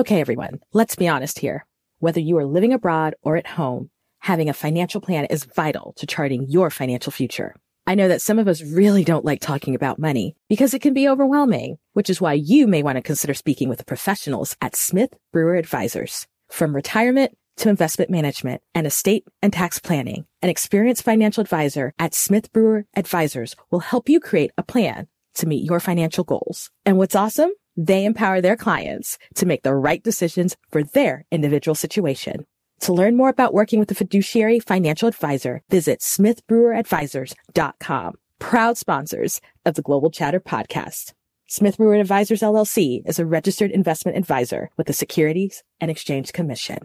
Okay, everyone, let's be honest here. Whether you are living abroad or at home, having a financial plan is vital to charting your financial future. I know that some of us really don't like talking about money because it can be overwhelming, which is why you may want to consider speaking with the professionals at Smith Brewer Advisors. From retirement to investment management and estate and tax planning, an experienced financial advisor at Smith Brewer Advisors will help you create a plan to meet your financial goals. And what's awesome? They empower their clients to make the right decisions for their individual situation. To learn more about working with a fiduciary financial advisor, visit smithbreweradvisors.com. Proud sponsors of the Global Chatter podcast. Smith Brewer Advisors LLC is a registered investment advisor with the Securities and Exchange Commission.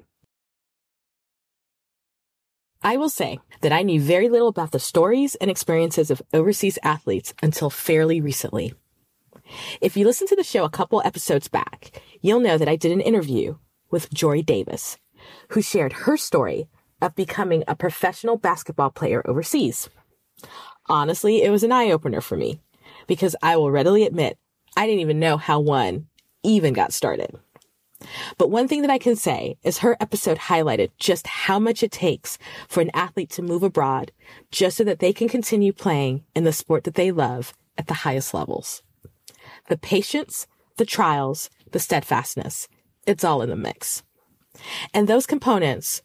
I will say that I knew very little about the stories and experiences of overseas athletes until fairly recently. If you listen to the show a couple episodes back, you'll know that I did an interview with Jory Davis, who shared her story of becoming a professional basketball player overseas. Honestly, it was an eye opener for me because I will readily admit I didn't even know how one even got started. But one thing that I can say is her episode highlighted just how much it takes for an athlete to move abroad just so that they can continue playing in the sport that they love at the highest levels. The patience, the trials, the steadfastness, it's all in the mix. And those components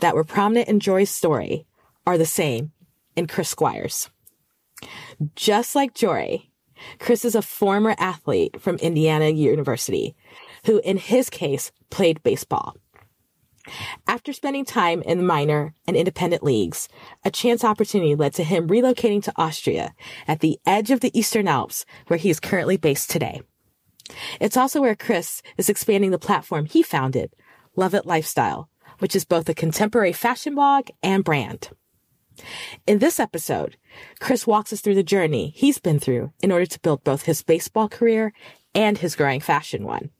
that were prominent in Jory's story are the same in Chris Squires. Just like Jory, Chris is a former athlete from Indiana University who in his case played baseball. After spending time in the minor and independent leagues, a chance opportunity led to him relocating to Austria at the edge of the Eastern Alps, where he is currently based today. It's also where Chris is expanding the platform he founded, Luvet Lifestyle, which is both a contemporary fashion blog and brand. In this episode, Chris walks us through the journey he's been through in order to build both his baseball career and his growing fashion one.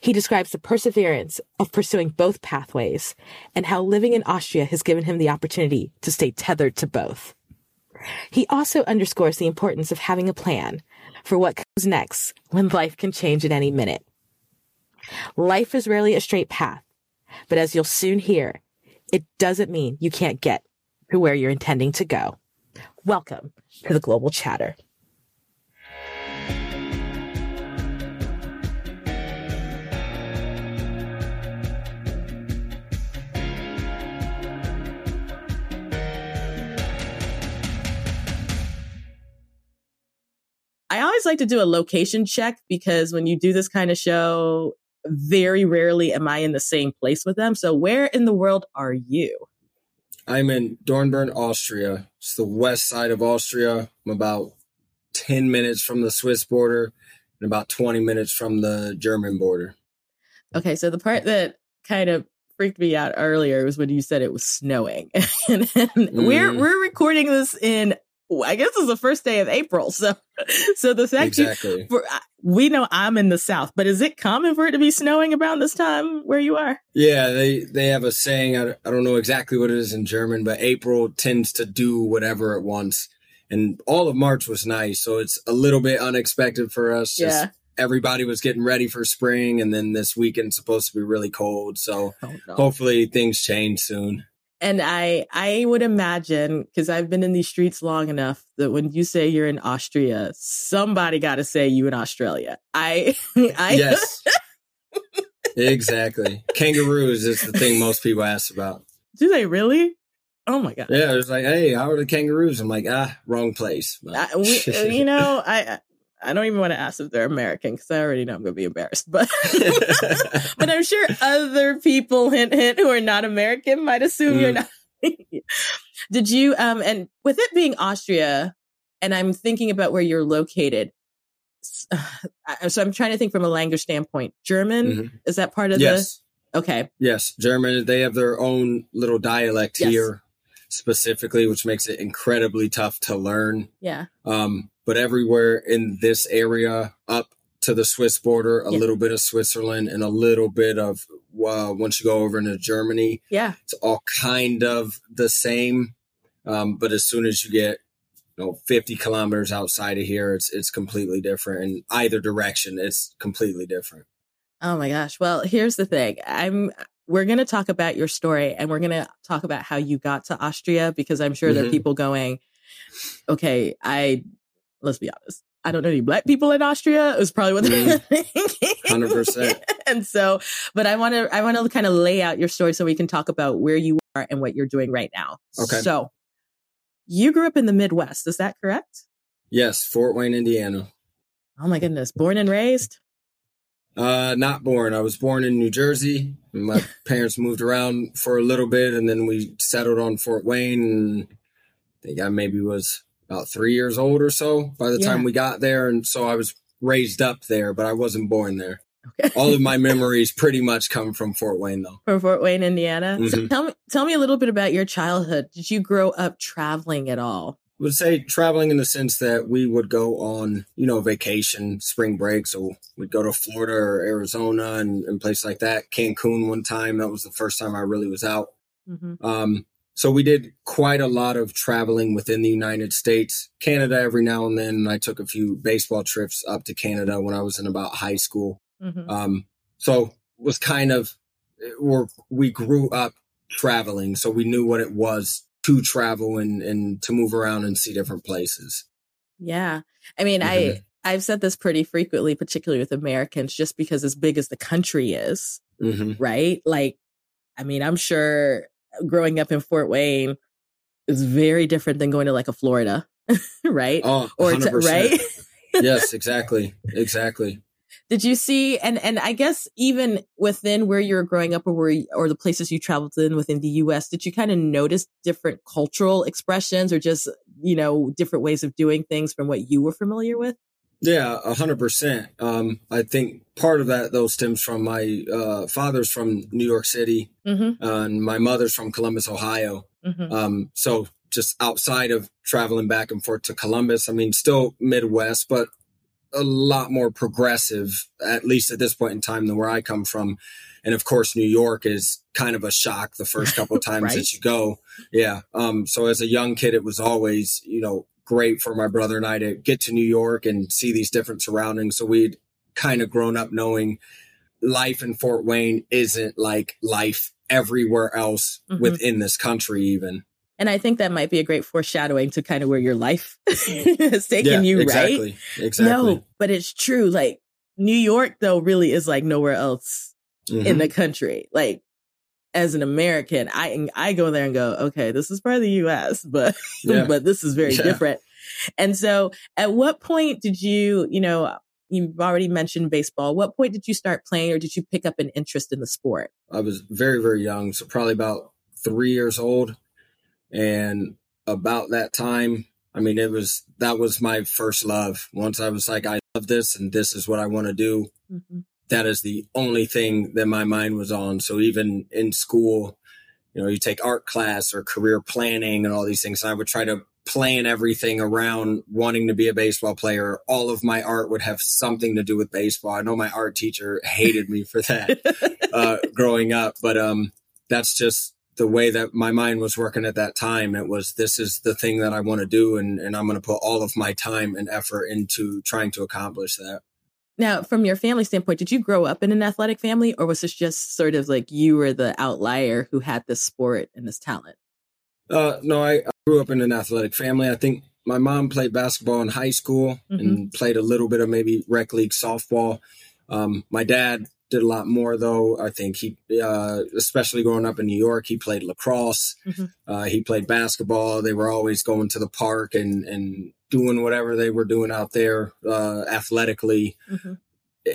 He describes the perseverance of pursuing both pathways and how living in Austria has given him the opportunity to stay tethered to both. He also underscores the importance of having a plan for what comes next when life can change at any minute. Life is rarely a straight path, but as you'll soon hear, it doesn't mean you can't get to where you're intending to go. Welcome to the Global Chatter. I always like to do a location check because when you do this kind of show, very rarely am I in the same place with them. So where in the world are you? I'm in Dornbirn, Austria. It's the west side of Austria. I'm about 10 minutes from the Swiss border and about 20 minutes from the German border. Okay, so the part that kind of freaked me out earlier was when you said it was snowing. and, mm. we're we're recording this in I guess it's the first day of April. So, so the fact exactly. for, we know I'm in the South, but is it common for it to be snowing around this time where you are? Yeah, they, they have a saying. I, I don't know exactly what it is in German, but April tends to do whatever it wants. And all of March was nice. So it's a little bit unexpected for us. yeah. Everybody was getting ready for spring. And then this weekend's supposed to be really cold. So oh, no. hopefully things change soon and I I would imagine because I've been in these streets long enough that when you say you're in Austria, somebody got to say you in Australia. I I yes, exactly. Kangaroos is the thing most people ask about. Do they really? Oh my god! Yeah, it's like, hey, how are the kangaroos? I'm like, ah, wrong place. Uh, we, you know, I I don't even want to ask if they're American because I already know I'm going to be embarrassed. But but I'm sure other people, hint hint, who are not American might assume mm. you're not. Did you um and with it being Austria, and I'm thinking about where you're located. So I'm trying to think from a language standpoint. German mm-hmm. is that part of yes. the? Okay. Yes, German. They have their own little dialect yes. here specifically, which makes it incredibly tough to learn. Yeah. Um, but everywhere in this area up to the Swiss border, a yeah. little bit of Switzerland, and a little bit of uh, once you go over into Germany. Yeah, it's all kind of the same. Um, but as soon as you get you know 50 kilometers outside of here, it's it's completely different. In either direction, it's completely different. Oh my gosh. Well, here's the thing. I'm we're going to talk about your story and we're going to talk about how you got to Austria because I'm sure mm-hmm. there are mm-hmm. people going, okay, I, let's be honest. I don't know any black people in Austria. It was probably what they're mm-hmm. thinking. Hundred percent. And so, but I want to, I want to kind of lay out your story so we can talk about where you are and what you're doing right now. Okay. So, you grew up in the Midwest. Is that correct? Yes, Fort Wayne, Indiana. Oh my goodness, born and raised. Uh, not born. I was born in New Jersey. My parents moved around for a little bit, and then we settled on Fort Wayne. And I think I maybe was about three years old or so by the yeah. time we got there, and so I was raised up there, but I wasn't born there. Okay. All of my memories pretty much come from Fort Wayne, though. From Fort Wayne, Indiana. Mm-hmm. So tell me, tell me a little bit about your childhood. Did you grow up traveling at all? I would say traveling in the sense that we would go on, you know, vacation, spring break. So we'd go to Florida or Arizona and, and places like that. Cancun one time. That was the first time I really was out. Mm-hmm. Um, so we did quite a lot of traveling within the United States, Canada every now and then. I took a few baseball trips up to Canada when I was in about high school. Mm-hmm. Um, so was kind of, or we grew up traveling. So we knew what it was to travel and, and to move around and see different places. Yeah. I mean, mm-hmm. I, I've said this pretty frequently, particularly with Americans, just because as big as the country is, mm-hmm. right? Like, I mean, I'm sure growing up in Fort Wayne is very different than going to like a Florida, right? Oh, 100%. or to, right? yes, exactly. Exactly did you see and and i guess even within where you were growing up or where or the places you traveled in within the us did you kind of notice different cultural expressions or just you know different ways of doing things from what you were familiar with yeah a hundred percent um i think part of that though stems from my uh father's from new york city mm-hmm. uh, and my mother's from columbus ohio mm-hmm. um so just outside of traveling back and forth to Columbus, I mean, still Midwest, but a lot more progressive, at least at this point in time, than where I come from. And of course, New York is kind of a shock the first couple of times right? that you go. Yeah. Um, so as a young kid, it was always, you know, great for my brother and I to get to New York and see these different surroundings. So we'd kind of grown up knowing life in Fort Wayne isn't like life everywhere else mm-hmm. within this country, even. And I think that might be a great foreshadowing to kind of where your life has taken yeah, you, exactly, right? Exactly. No, but it's true. Like New York, though, really is like nowhere else mm-hmm. in the country. Like as an American, I I go there and go, okay, this is part of the U.S., but yeah. but this is very yeah. different. And so, at what point did you, you know, you've already mentioned baseball. What point did you start playing, or did you pick up an interest in the sport? I was very very young, so probably about three years old. And about that time, I mean, it was that was my first love. Once I was like, I love this and this is what I want to do. Mm-hmm. That is the only thing that my mind was on. So even in school, you know, you take art class or career planning and all these things. I would try to plan everything around wanting to be a baseball player. All of my art would have something to do with baseball. I know my art teacher hated me for that uh, growing up, but um, that's just the way that my mind was working at that time. It was, this is the thing that I want to do. And, and I'm going to put all of my time and effort into trying to accomplish that. Now, from your family standpoint, did you grow up in an athletic family or was this just sort of like you were the outlier who had this sport and this talent? Uh, no, I, I grew up in an athletic family. I think my mom played basketball in high school mm-hmm. and played a little bit of maybe rec league softball. Um, my dad did a lot more though. I think he, uh, especially growing up in New York, he played lacrosse. Mm-hmm. Uh, he played basketball. They were always going to the park and and doing whatever they were doing out there uh, athletically. Mm-hmm.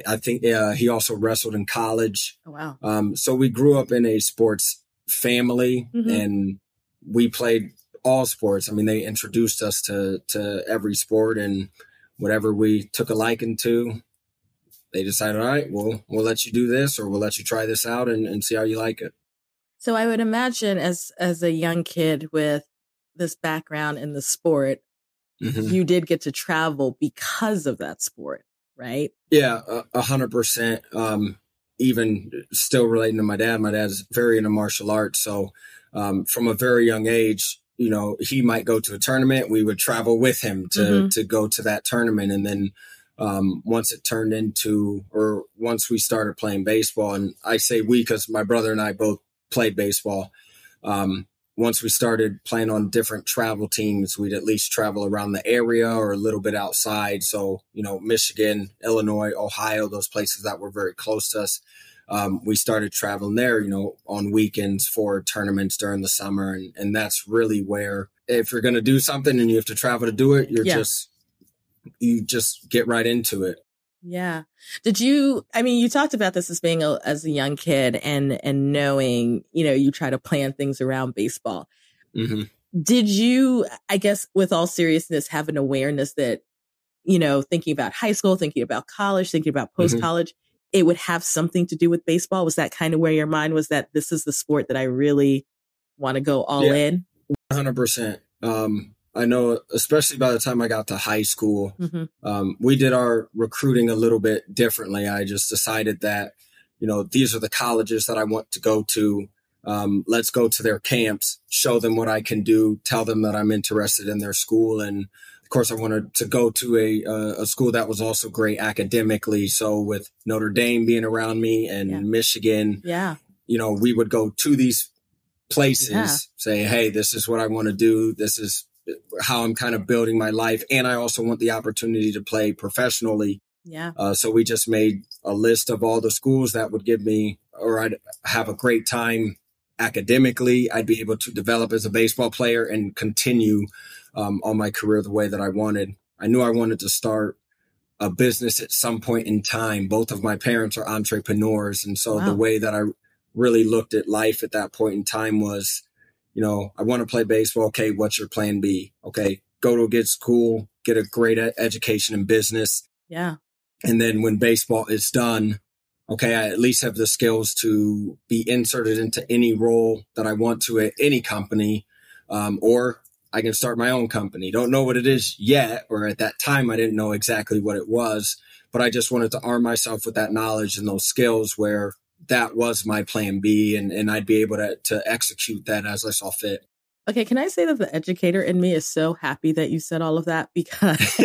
I think uh, he also wrestled in college. Oh, wow! Um, so we grew up in a sports family, mm-hmm. and we played all sports. I mean, they introduced us to to every sport and whatever we took a liking to they decided, all right, well, we'll let you do this or we'll let you try this out and, and see how you like it. So I would imagine as as a young kid with this background in the sport, mm-hmm. you did get to travel because of that sport, right? Yeah, a hundred percent. Um, even still relating to my dad, my dad's very into martial arts. So um, from a very young age, you know, he might go to a tournament. We would travel with him to mm-hmm. to go to that tournament, and then um, once it turned into, or once we started playing baseball, and I say we because my brother and I both played baseball. Um, once we started playing on different travel teams, we'd at least travel around the area or a little bit outside. So, you know, Michigan, Illinois, Ohio, those places that were very close to us. Um, we started traveling there, you know, on weekends for tournaments during the summer. And, and that's really where, if you're going to do something and you have to travel to do it, you're yeah. just, you just get right into it. Yeah. Did you, I mean, you talked about this as being a, as a young kid and, and knowing, you know, you try to plan things around baseball. Mm-hmm. Did you, I guess, with all seriousness, have an awareness that, you know, thinking about high school, thinking about college, thinking about post college, mm-hmm. it would have something to do with baseball? Was that kind of where your mind was that this is the sport that I really want to go all yeah, in? 100%. Um, I know, especially by the time I got to high school, mm-hmm. um, we did our recruiting a little bit differently. I just decided that, you know, these are the colleges that I want to go to. Um, let's go to their camps, show them what I can do, tell them that I'm interested in their school. And of course, I wanted to go to a, uh, a school that was also great academically. So with Notre Dame being around me and yeah. Michigan, yeah, you know, we would go to these places, yeah. say, Hey, this is what I want to do. This is how I'm kind of building my life. And I also want the opportunity to play professionally. Yeah. Uh, so we just made a list of all the schools that would give me, or I'd have a great time academically. I'd be able to develop as a baseball player and continue um, on my career the way that I wanted. I knew I wanted to start a business at some point in time. Both of my parents are entrepreneurs. And so wow. the way that I really looked at life at that point in time was you know, I want to play baseball. Okay, what's your plan B? Okay, go to a good school, get a great education in business. Yeah. And then when baseball is done, okay, I at least have the skills to be inserted into any role that I want to at any company, um, or I can start my own company. Don't know what it is yet, or at that time, I didn't know exactly what it was, but I just wanted to arm myself with that knowledge and those skills where that was my plan B and, and I'd be able to, to execute that as I saw fit. Okay, can I say that the educator in me is so happy that you said all of that because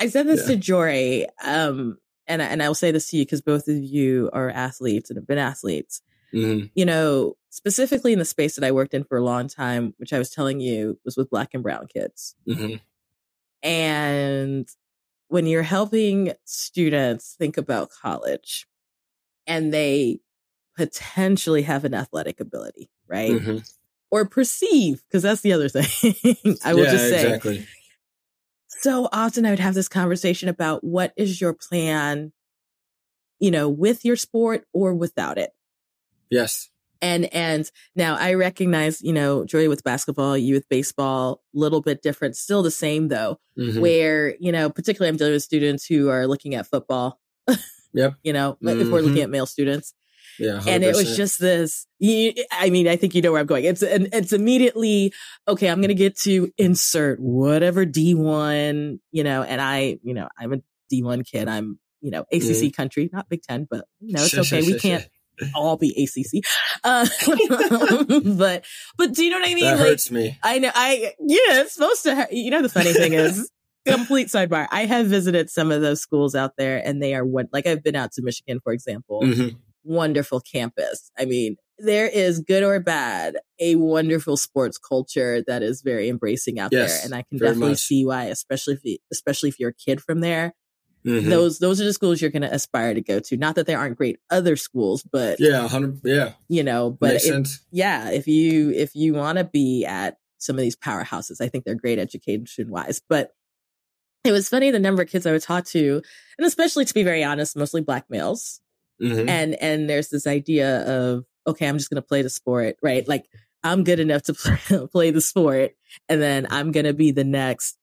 I said this yeah. to Jory, um, and and I'll say this to you because both of you are athletes and have been athletes. Mm-hmm. You know, specifically in the space that I worked in for a long time, which I was telling you was with black and brown kids. Mm-hmm. And when you're helping students think about college and they potentially have an athletic ability, right? Mm-hmm. Or perceive, because that's the other thing. I will yeah, just say. Exactly. So often I would have this conversation about what is your plan, you know, with your sport or without it. Yes. And and now I recognize, you know, Joy with basketball, you with baseball, a little bit different, still the same though. Mm-hmm. Where, you know, particularly I'm dealing with students who are looking at football. Yep. you know, mm-hmm. if we're looking mm-hmm. at male students. Yeah, 100%. and it was just this. You, I mean, I think you know where I'm going. It's and it's immediately okay. I'm going to get to insert whatever D1, you know, and I, you know, I'm a D1 kid. I'm, you know, ACC mm-hmm. country, not Big Ten, but you know, it's okay. we can't all be ACC. Uh, but, but do you know what I mean? That like, hurts me. I know. I, yeah, it's supposed to, you know, the funny thing is, complete sidebar. I have visited some of those schools out there and they are what, like I've been out to Michigan, for example, mm-hmm. wonderful campus. I mean, there is good or bad, a wonderful sports culture that is very embracing out yes, there. And I can definitely much. see why, especially if, you, especially if you're a kid from there, Mm-hmm. Those those are the schools you're going to aspire to go to. Not that there aren't great other schools, but yeah, hundred yeah, you know, but if, yeah, if you if you want to be at some of these powerhouses, I think they're great education wise. But it was funny the number of kids I would talk to, and especially to be very honest, mostly black males. Mm-hmm. And and there's this idea of okay, I'm just going to play the sport, right? Like I'm good enough to play, play the sport, and then I'm going to be the next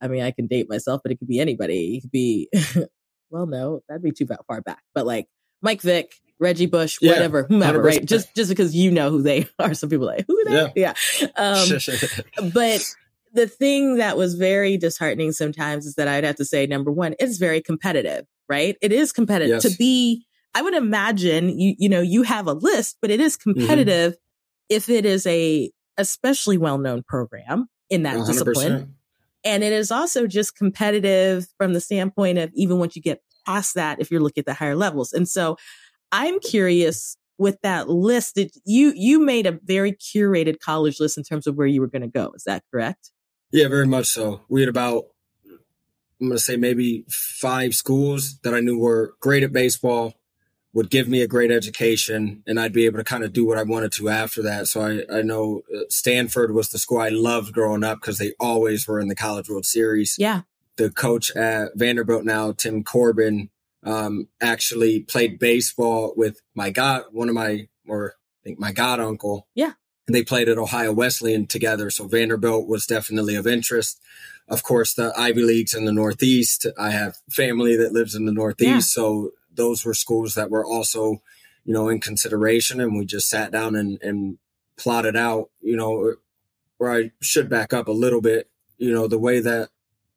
I mean, I can date myself, but it could be anybody. It could be, well, no, that'd be too far back. But like Mike Vick, Reggie Bush, yeah, whatever, whomever, 100%. right? Just just because you know who they are. Some people like who they? Yeah. yeah. Um, but the thing that was very disheartening sometimes is that I'd have to say, number one, it's very competitive, right? It is competitive yes. to be. I would imagine you you know you have a list, but it is mm-hmm. competitive mm-hmm. if it is a especially well known program in that 100%. discipline And it is also just competitive from the standpoint of even once you get past that, if you're looking at the higher levels. And so I'm curious with that list that you, you made a very curated college list in terms of where you were going to go. Is that correct? Yeah, very much so. We had about, I'm going to say maybe five schools that I knew were great at baseball, would give me a great education, and I'd be able to kind of do what I wanted to after that. So I, I know uh, Stanford was the school I loved growing up because they always were in the College World Series. Yeah. The coach at Vanderbilt now, Tim Corbin, um, actually played baseball with my god, one of my, or I think my god uncle. Yeah. And they played at Ohio Wesleyan together. So Vanderbilt was definitely of interest. Of course, the Ivy Leagues in the Northeast. I have family that lives in the Northeast. Yeah. So those were schools that were also, you know, in consideration. And we just sat down and, and plotted out, you know, where I should back up a little bit, you know, the way that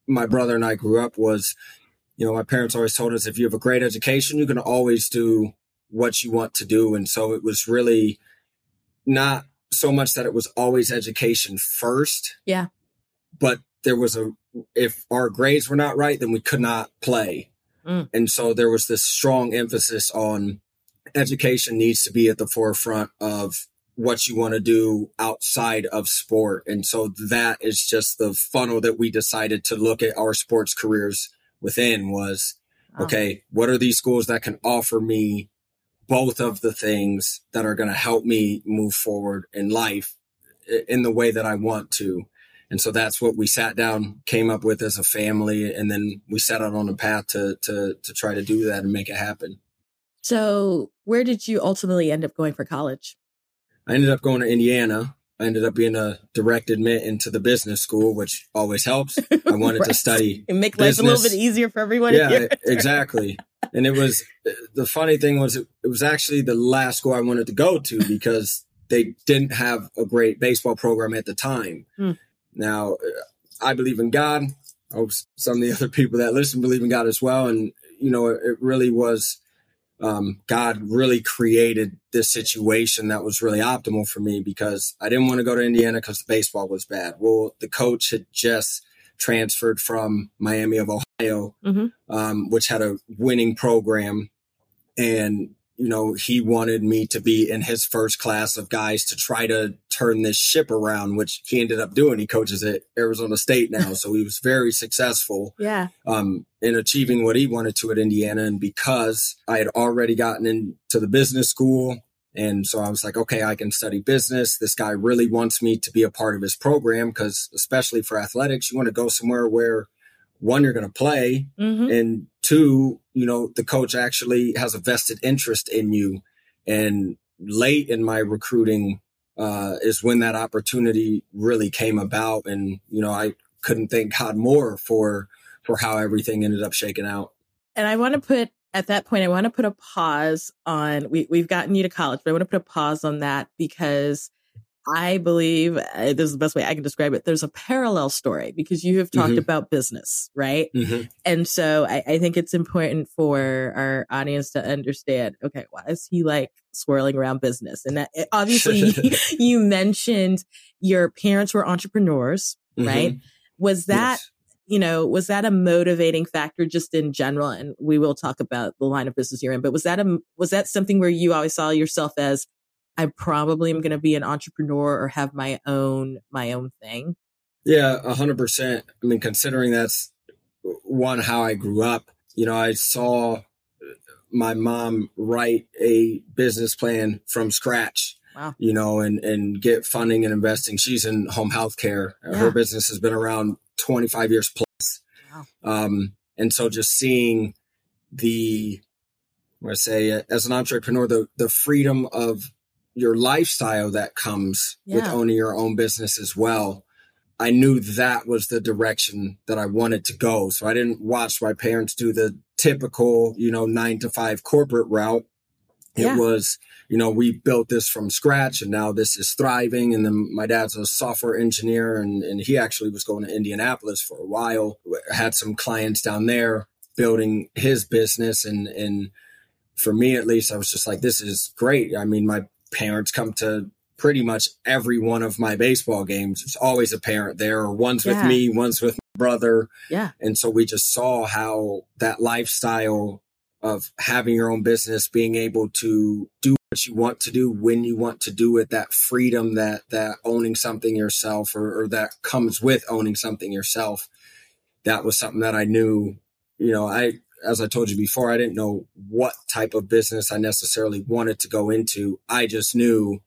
my brother and I grew up was, you know, my parents always told us if you have a great education, you can always do what you want to do. And so it was really not so much that it was always education first. Yeah. But there was a, if our grades were not right, then we could not play. Mm. And so there was this strong emphasis on education needs to be at the forefront of what you want to do outside of sport. And so that is just the funnel that we decided to look at our sports careers within was, oh. okay, what are these schools that can offer me both of the things that are going to help me move forward in life in the way that I want to? And so that's what we sat down, came up with as a family, and then we set out on a path to to to try to do that and make it happen. So, where did you ultimately end up going for college? I ended up going to Indiana. I ended up being a direct admit into the business school, which always helps. I wanted right. to study and make business. life a little bit easier for everyone. Yeah, exactly. And it was the funny thing was it, it was actually the last school I wanted to go to because they didn't have a great baseball program at the time. Hmm. Now, I believe in God. I hope some of the other people that listen believe in God as well. And, you know, it, it really was, um, God really created this situation that was really optimal for me because I didn't want to go to Indiana because the baseball was bad. Well, the coach had just transferred from Miami of Ohio, mm-hmm. um, which had a winning program. And you know, he wanted me to be in his first class of guys to try to turn this ship around, which he ended up doing. He coaches at Arizona State now. so he was very successful. Yeah. Um, in achieving what he wanted to at Indiana. And because I had already gotten into the business school, and so I was like, okay, I can study business. This guy really wants me to be a part of his program because, especially for athletics, you want to go somewhere where one, you're going to play, mm-hmm. and two, you know, the coach actually has a vested interest in you. And late in my recruiting uh, is when that opportunity really came about, and you know, I couldn't thank God more for for how everything ended up shaking out. And I want to put at that point, I want to put a pause on. We we've gotten you to college, but I want to put a pause on that because I believe uh, this is the best way I can describe it. There's a parallel story because you have talked mm-hmm. about business, right? Mm-hmm. And so I, I, think it's important for our audience to understand. Okay, why is he like swirling around business? And that, obviously, you mentioned your parents were entrepreneurs, mm-hmm. right? Was that yes. you know was that a motivating factor just in general? And we will talk about the line of business you're in. But was that a was that something where you always saw yourself as I probably am going to be an entrepreneur or have my own my own thing. Yeah, a hundred percent. I mean, considering that's one how I grew up. You know, I saw my mom write a business plan from scratch. Wow. You know, and and get funding and investing. She's in home health care. Yeah. Her business has been around 25 years plus. Wow. Um, and so just seeing the, I say, as an entrepreneur, the the freedom of your lifestyle that comes yeah. with owning your own business as well. I knew that was the direction that I wanted to go. So I didn't watch my parents do the typical, you know, nine to five corporate route. It yeah. was, you know, we built this from scratch and now this is thriving. And then my dad's a software engineer and, and he actually was going to Indianapolis for a while, had some clients down there building his business. And, and for me, at least, I was just like, this is great. I mean, my parents come to pretty much every one of my baseball games. It's always a parent there, or one's yeah. with me, one's with my brother. Yeah. And so we just saw how that lifestyle of having your own business, being able to do what you want to do when you want to do it, that freedom that that owning something yourself or, or that comes with owning something yourself. That was something that I knew, you know, I as I told you before, I didn't know what type of business I necessarily wanted to go into. I just knew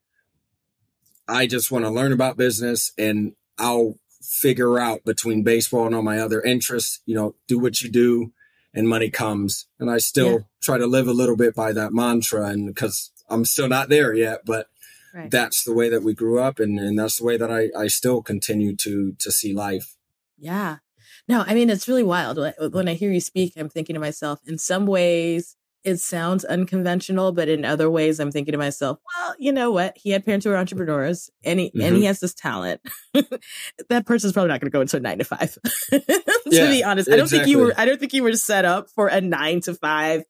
I just want to learn about business and I'll figure out between baseball and all my other interests, you know, do what you do and money comes. And I still yeah. try to live a little bit by that mantra and because I'm still not there yet, but right. that's the way that we grew up and, and that's the way that I, I still continue to to see life. Yeah. No, I mean it's really wild. When I hear you speak, I'm thinking to myself, in some ways it sounds unconventional, but in other ways, I'm thinking to myself, well, you know what? He had parents who are entrepreneurs, and he mm-hmm. and he mm-hmm. has this talent. that person's probably not going to go into a nine to five. to yeah, be honest, I don't exactly. think you were. I don't think you were set up for a nine to five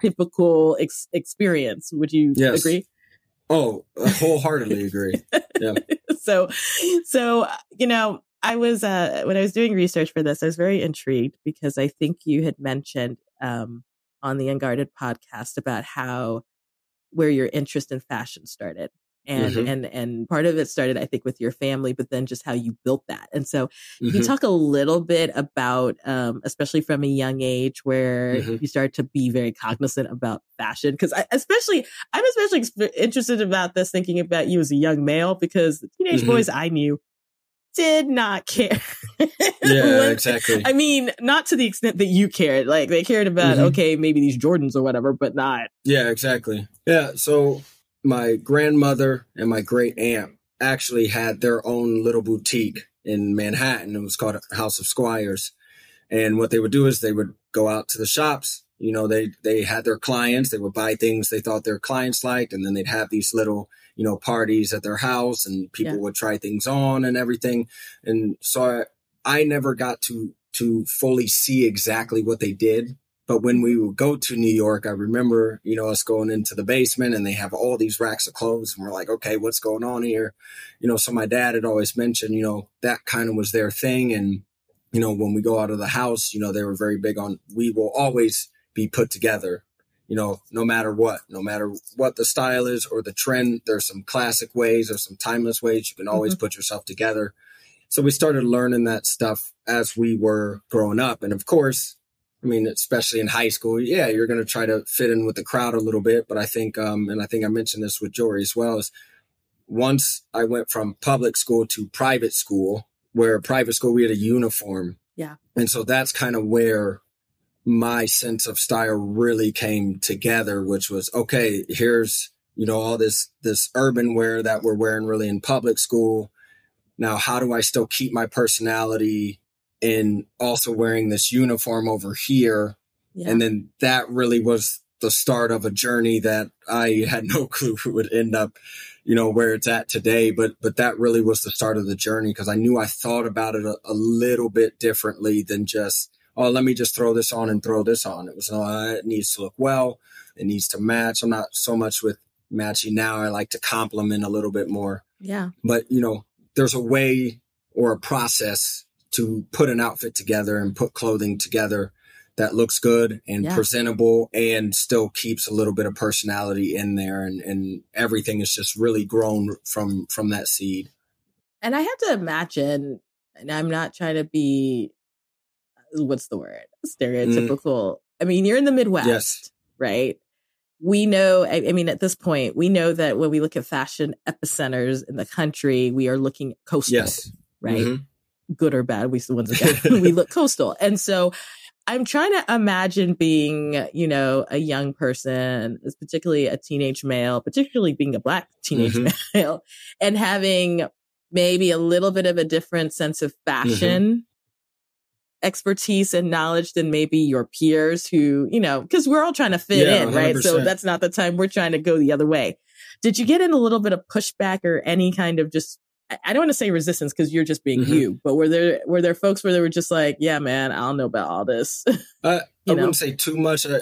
typical ex- experience. Would you yes. agree? Oh, wholeheartedly agree. Yeah. so, so you know, I was uh when I was doing research for this, I was very intrigued because I think you had mentioned um on the Unguarded podcast about how where your interest in fashion started. And mm-hmm. and and part of it started, I think, with your family, but then just how you built that. And so, mm-hmm. you talk a little bit about, um, especially from a young age, where mm-hmm. you start to be very cognizant about fashion. Because I, especially, I'm especially interested about this, thinking about you as a young male, because the teenage mm-hmm. boys I knew did not care. yeah, when, exactly. I mean, not to the extent that you cared. Like they cared about, mm-hmm. okay, maybe these Jordans or whatever, but not. Yeah, exactly. Yeah. So my grandmother and my great aunt actually had their own little boutique in Manhattan. It was called House of Squires. And what they would do is they would go out to the shops. You know, they they had their clients. They would buy things they thought their clients liked, and then they'd have these little you know, parties at their house and people yeah. would try things on and everything. And so I, I never got to, to fully see exactly what they did. But when we would go to New York, I remember, you know, us going into the basement and they have all these racks of clothes and we're like, okay, what's going on here? You know, so my dad had always mentioned, you know, that kind of was their thing. And, you know, when we go out of the house, you know, they were very big on, we will always be put together you know, no matter what, no matter what the style is or the trend, there's some classic ways or some timeless ways you can always mm-hmm. put yourself together. So we started learning that stuff as we were growing up. And of course, I mean, especially in high school, yeah, you're going to try to fit in with the crowd a little bit. But I think, um, and I think I mentioned this with Jory as well, is once I went from public school to private school, where private school we had a uniform. Yeah. And so that's kind of where my sense of style really came together, which was okay, here's, you know, all this, this urban wear that we're wearing really in public school. Now, how do I still keep my personality in also wearing this uniform over here? Yeah. And then that really was the start of a journey that I had no clue would end up, you know, where it's at today. But, but that really was the start of the journey because I knew I thought about it a, a little bit differently than just, oh, let me just throw this on and throw this on. It was, oh, it needs to look well. It needs to match. I'm not so much with matching now. I like to complement a little bit more. Yeah. But, you know, there's a way or a process to put an outfit together and put clothing together that looks good and yeah. presentable and still keeps a little bit of personality in there and, and everything is just really grown from from that seed and i have to imagine and i'm not trying to be what's the word? Mm. Stereotypical. Mm. I mean, you're in the Midwest, yes. right? We know, I, I, mean, at this point, we know that when we look at fashion epicenters in the country, we are looking coastal, yes. right? Mm-hmm. Good or bad, we ones that we look coastal. And so I'm trying to imagine being, you know, a young person, particularly a teenage male, particularly being a black teenage mm-hmm. male, and having maybe a little bit of a different sense of mm-hmm. fashion expertise and knowledge than maybe your peers who, you know, because we're all trying to fit yeah, in, right? 100%. So that's not the time we're trying to go the other way. Did you get in a little bit of pushback or any kind of just I don't want to say resistance because you're just being mm-hmm. you, but were there were there folks where they were just like, yeah, man, I don't know about all this. uh, I know? wouldn't say too much. Uh,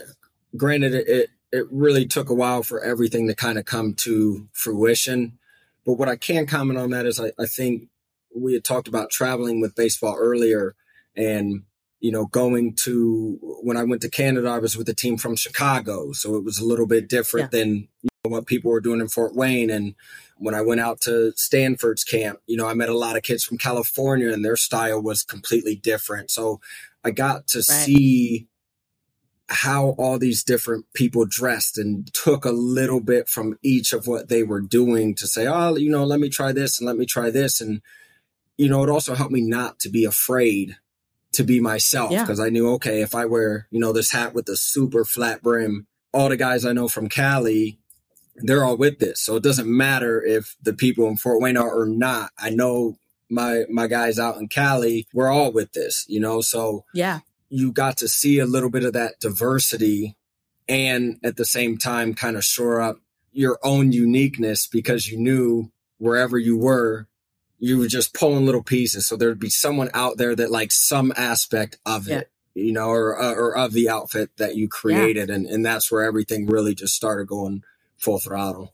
granted, it, it it really took a while for everything to kind of come to fruition. But what I can comment on that is I, I think we had talked about traveling with baseball earlier And, you know, going to, when I went to Canada, I was with a team from Chicago. So it was a little bit different yeah. than you know, what people were doing in Fort Wayne. And when I went out to Stanford's camp, you know, I met a lot of kids from California and their style was completely different. So I got to right. see how all these different people dressed and took a little bit from each of what they were doing to say, oh, you know, let me try this and let me try this. And, you know, it also helped me not to be afraid to be myself because yeah. I knew, okay, if I wear, you know, this hat with the super flat brim, all the guys I know from Cali, they're all with this. So it doesn't matter if the people in Fort Wayne are or not. I know my my guys out in Cali, we're all with this, you know. So yeah, you got to see a little bit of that diversity and at the same time kind of shore up your own uniqueness because you knew wherever you were you were just pulling little pieces so there'd be someone out there that likes some aspect of it yeah. you know or uh, or of the outfit that you created yeah. and and that's where everything really just started going full throttle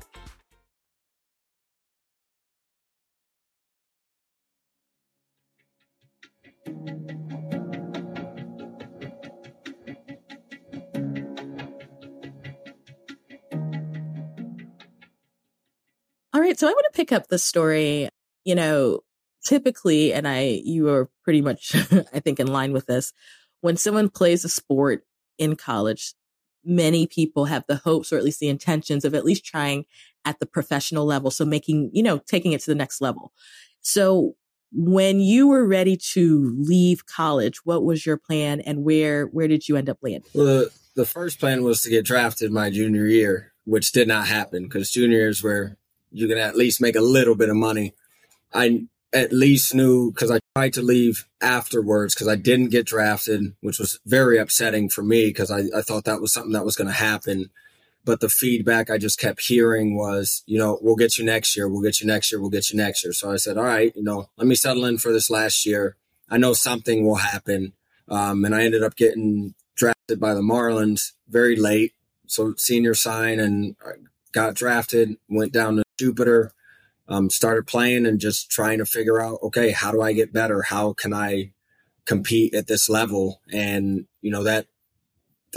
All right, so I want to pick up the story. You know, typically, and I, you are pretty much, I think, in line with this. When someone plays a sport in college, many people have the hopes or at least the intentions of at least trying at the professional level. So making, you know, taking it to the next level. So when you were ready to leave college, what was your plan and where, where did you end up landing? Well, the, the first plan was to get drafted my junior year, which did not happen because junior years where you can at least make a little bit of money. I at least knew because I tried to leave afterwards because I didn't get drafted, which was very upsetting for me because I, I thought that was something that was going to happen. But the feedback I just kept hearing was, you know, we'll get you next year. We'll get you next year. We'll get you next year. So I said, all right, you know, let me settle in for this last year. I know something will happen. Um, and I ended up getting drafted by the Marlins very late. So senior sign and got drafted, went down to Jupiter, um, started playing and just trying to figure out, okay, how do I get better? How can I compete at this level? And, you know, that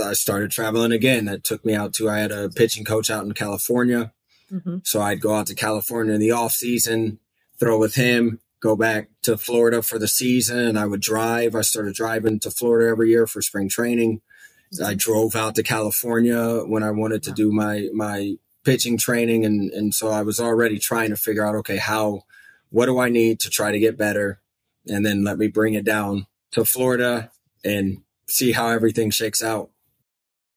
I started traveling again. That took me out to, I had a pitching coach out in California. Mm-hmm. So I'd go out to California in the off season, throw with him, go back to Florida for the season. And I would drive. I started driving to Florida every year for spring training. Mm-hmm. I drove out to California when I wanted to do my, my pitching training. And, and so I was already trying to figure out, okay, how, what do I need to try to get better? And then let me bring it down to Florida and see how everything shakes out.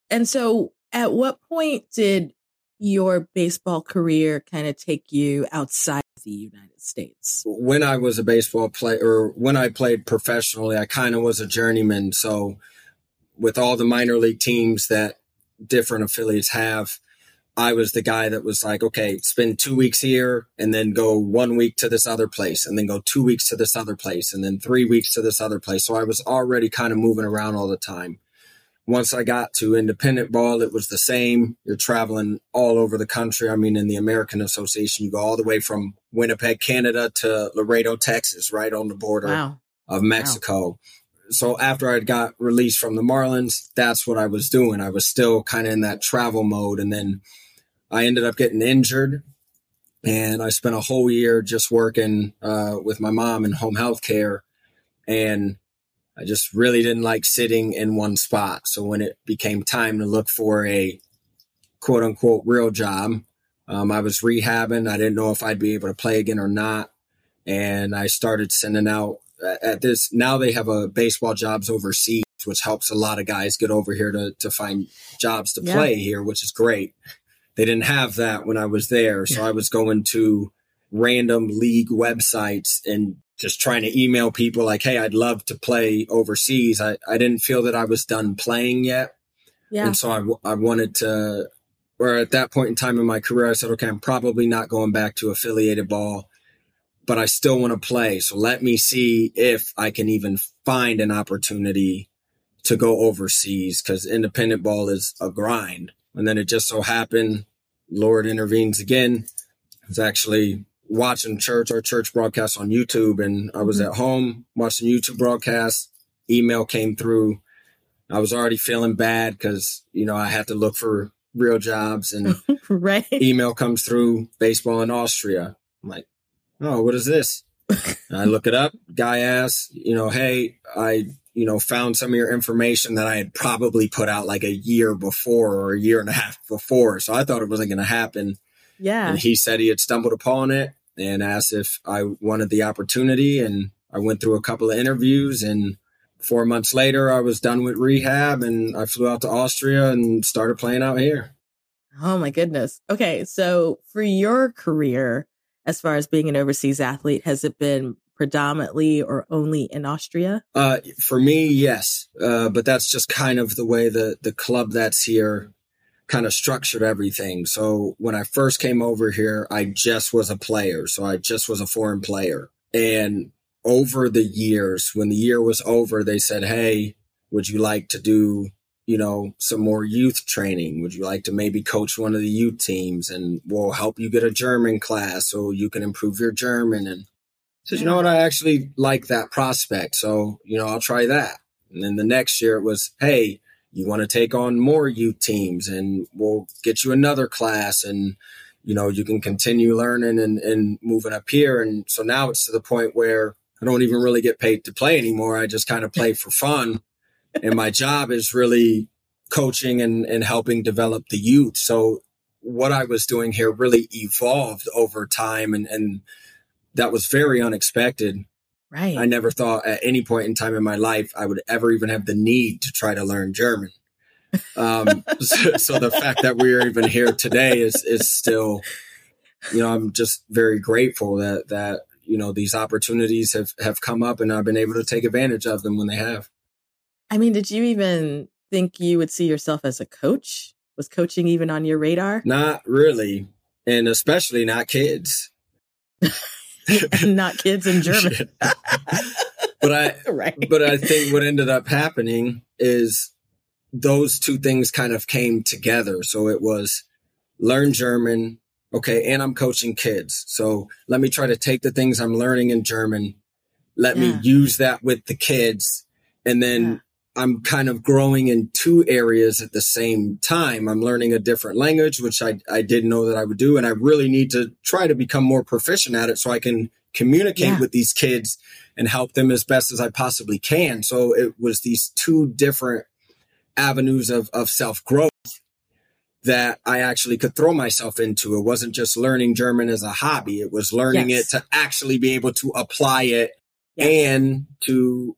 And so at what point did your baseball career kind of take you outside the United States? When I was a baseball player, or when I played professionally, I kind of was a journeyman. So, with all the minor league teams that different affiliates have, I was the guy that was like, okay, spend two weeks here and then go one week to this other place and then go two weeks to this other place and then three weeks to this other place. So I was already kind of moving around all the time once I got to independent ball, it was the same. You're traveling all over the country. I mean, in the American Association, you go all the way from Winnipeg, Canada to Laredo, Texas, right on the border wow. of Mexico. Wow. So after I got released from the Marlins, that's what I was doing. I was still kind of in that travel mode. And then I ended up getting injured and I spent a whole year just working uh, with my mom in home health care. And I just really didn't like sitting in one spot. So when it became time to look for a quote unquote real job, um, I was rehabbing. I didn't know if I'd be able to play again or not. And I started sending out at this now they have a baseball jobs overseas, which helps a lot of guys get over here to to find jobs to Yeah. play here, which is great. They didn't have that when I was there, so I was going to random league websites and just trying to email people like, "Hey, I'd love to play overseas." I I didn't feel that I was done playing yet. Yeah. And so I, w- I wanted to, or at that point in time in my career, I said, okay, I'm probably not going back to affiliated ball, but I still want to play. So let me see if I can even find an opportunity to go overseas because independent ball is a grind. And then it just so happened, Lord intervenes again. It's actually watching church, or church broadcast on YouTube, and I was Mhm. at home watching YouTube broadcast. Email came through. I was already feeling bad because, you know, I had to look for real jobs and right. email comes through baseball in Austria. I'm like, oh, what is this? I look it up. Guy asks, you know, hey, I, you know, found some of your information that I had probably put out like a year before or a year and a half before. So I thought it wasn't going to happen. Yeah. And he said he had stumbled upon it and asked if I wanted the opportunity. And I went through a couple of interviews and four months later, I was done with rehab and I flew out to Austria and started playing out here. Oh my goodness. Okay. So for your career, as far as being an overseas athlete, has it been predominantly or only in Austria? Uh, for me, yes. Uh, but that's just kind of the way the, the club that's here kind of structured everything. So when I first came over here, I just was a player. So I just was a foreign player. And over the years, when the year was over, they said, Hey, would you like to do, you know, some more youth training? Would you like to maybe coach one of the youth teams and we'll help you get a German class so you can improve your German? And said, you know what? I actually like that prospect. So, you know, I'll try that. And then the next year it was, Hey, you want to take on more youth teams and we'll get you another class and, you know, you can continue learning and, and moving up here. And so now it's to the point where I don't even really get paid to play anymore. I just kind of play for fun. and my job is really coaching and, and helping develop the youth. So what I was doing here really evolved over time and, and that was very unexpected. Right. I never thought at any point in time in my life I would ever even have the need to try to learn German. Um, so, so the fact that we're even here today is is still, you know, I'm just very grateful that that you know these opportunities have have come up and I've been able to take advantage of them when they have. I mean, did you even think you would see yourself as a coach? Was coaching even on your radar? Not really, and especially not kids. Not kids in German. but I right. but I think what ended up happening is those two things kind of came together. So it was learn German, okay, and I'm coaching kids. So let me try to take the things I'm learning in German, let me use that with the kids, and then Yeah. I'm kind of growing in two areas at the same time. I'm learning a different language, which I, I didn't know that I would do. And I really need to try to become more proficient at it so I can communicate Yeah. with these kids and help them as best as I possibly can. So it was these two different avenues of, of self growth that I actually could throw myself into. It wasn't just learning German as a hobby. It was learning Yes. it to actually be able to apply it Yes. and to,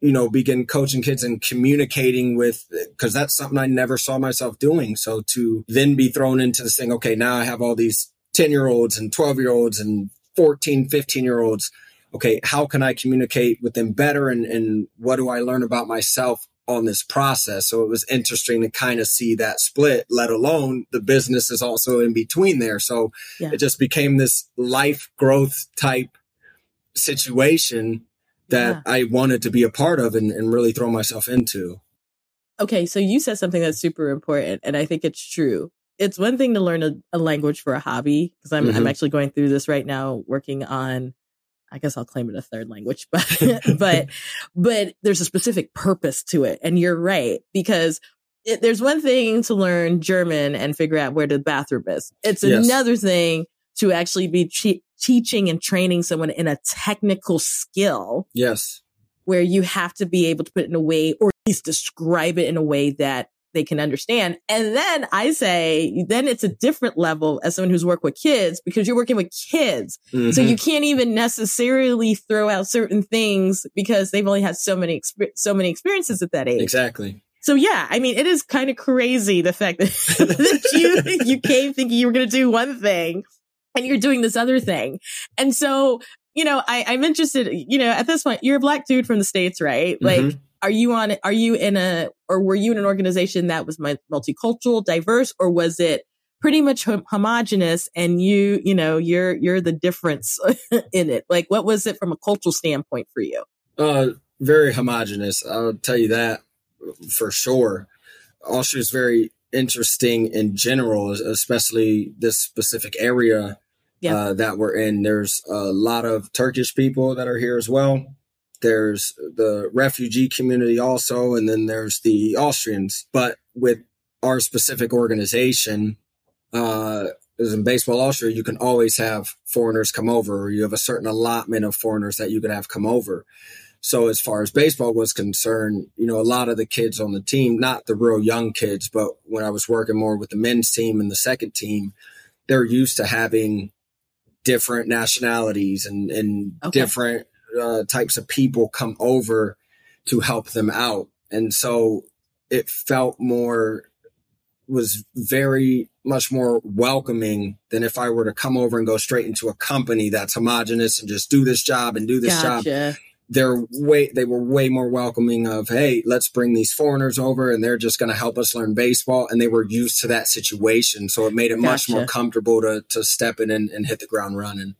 you know, begin coaching kids and communicating with, cause that's something I never saw myself doing. So to then be thrown into this thing, okay, now I have all these 10 year olds and 12 year olds and 14, 15 year olds. Okay. How can I communicate with them better? And, and what do I learn about myself on this process? So it was interesting to kind of see that split, let alone the business is also in between there. So Yeah. it just became this life growth type situation that I wanted to be a part of and, and really throw myself into. Okay, so you said something that's super important, and I think it's true. It's one thing to learn a, a language for a hobby because I'm I'm Mhm. actually going through this right now, working on. I guess I'll claim it a third language, but but but there's a specific purpose to it, and you're right because it, there's one thing to learn German and figure out where the bathroom is. It's Yes. another thing to actually be che- teaching and training someone in a technical skill Yes. where you have to be able to put it in a way or at least describe it in a way that they can understand. And then I say, then it's a different level as someone who's worked with kids because you're working with kids. Mm-hmm. So you can't even necessarily throw out certain things because they've only had so many, exp- so many experiences at that age. Exactly. So yeah, I mean, it is kind of crazy the fact that, that you, you came thinking you were going to do one thing and you're doing this other thing. And so, you know, I, I'm interested, you know, at this point, you're a black dude from the States, right? Like, mm-hmm are you on are you in a or were you in an organization that was multicultural diverse or was it pretty much homogenous and you you know you're you're the difference in it like what was it from a cultural standpoint for you uh very homogenous i'll tell you that for sure austria is very interesting in general especially this specific area yeah. uh, that we're in there's a lot of turkish people that are here as well there's the refugee community also, and then there's the Austrians. But with our specific organization, uh, as in baseball Austria, you can always have foreigners come over, or you have a certain allotment of foreigners that you could have come over. So as far as baseball was concerned, you know, a lot of the kids on the team, not the real young kids, but when I was working more with the men's team and the second team, they're used to having different nationalities and, and okay. different uh, types of people come over to help them out. And so it felt more, was very much more welcoming than if I were to come over and go straight into a company that's homogenous and just do this job and do this gotcha. job. They're way, they were way more welcoming of, Hey, let's bring these foreigners over and they're just going to help us learn baseball. And they were used to that situation. So it made it gotcha. much more comfortable to, to step in and, and hit the ground running.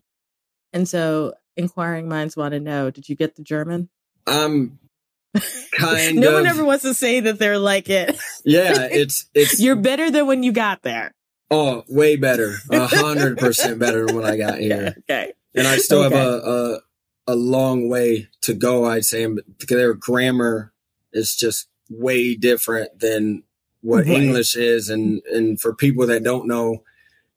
And so inquiring minds want to know did you get the German? Um, kind no of. one ever wants to say that they're like it. yeah, it's it's you're better than when you got there. Oh, way better, a hundred percent better than when I got here. Okay, and I still okay. have a, a a long way to go. I'd say their grammar is just way different than what right. English is, and and for people that don't know,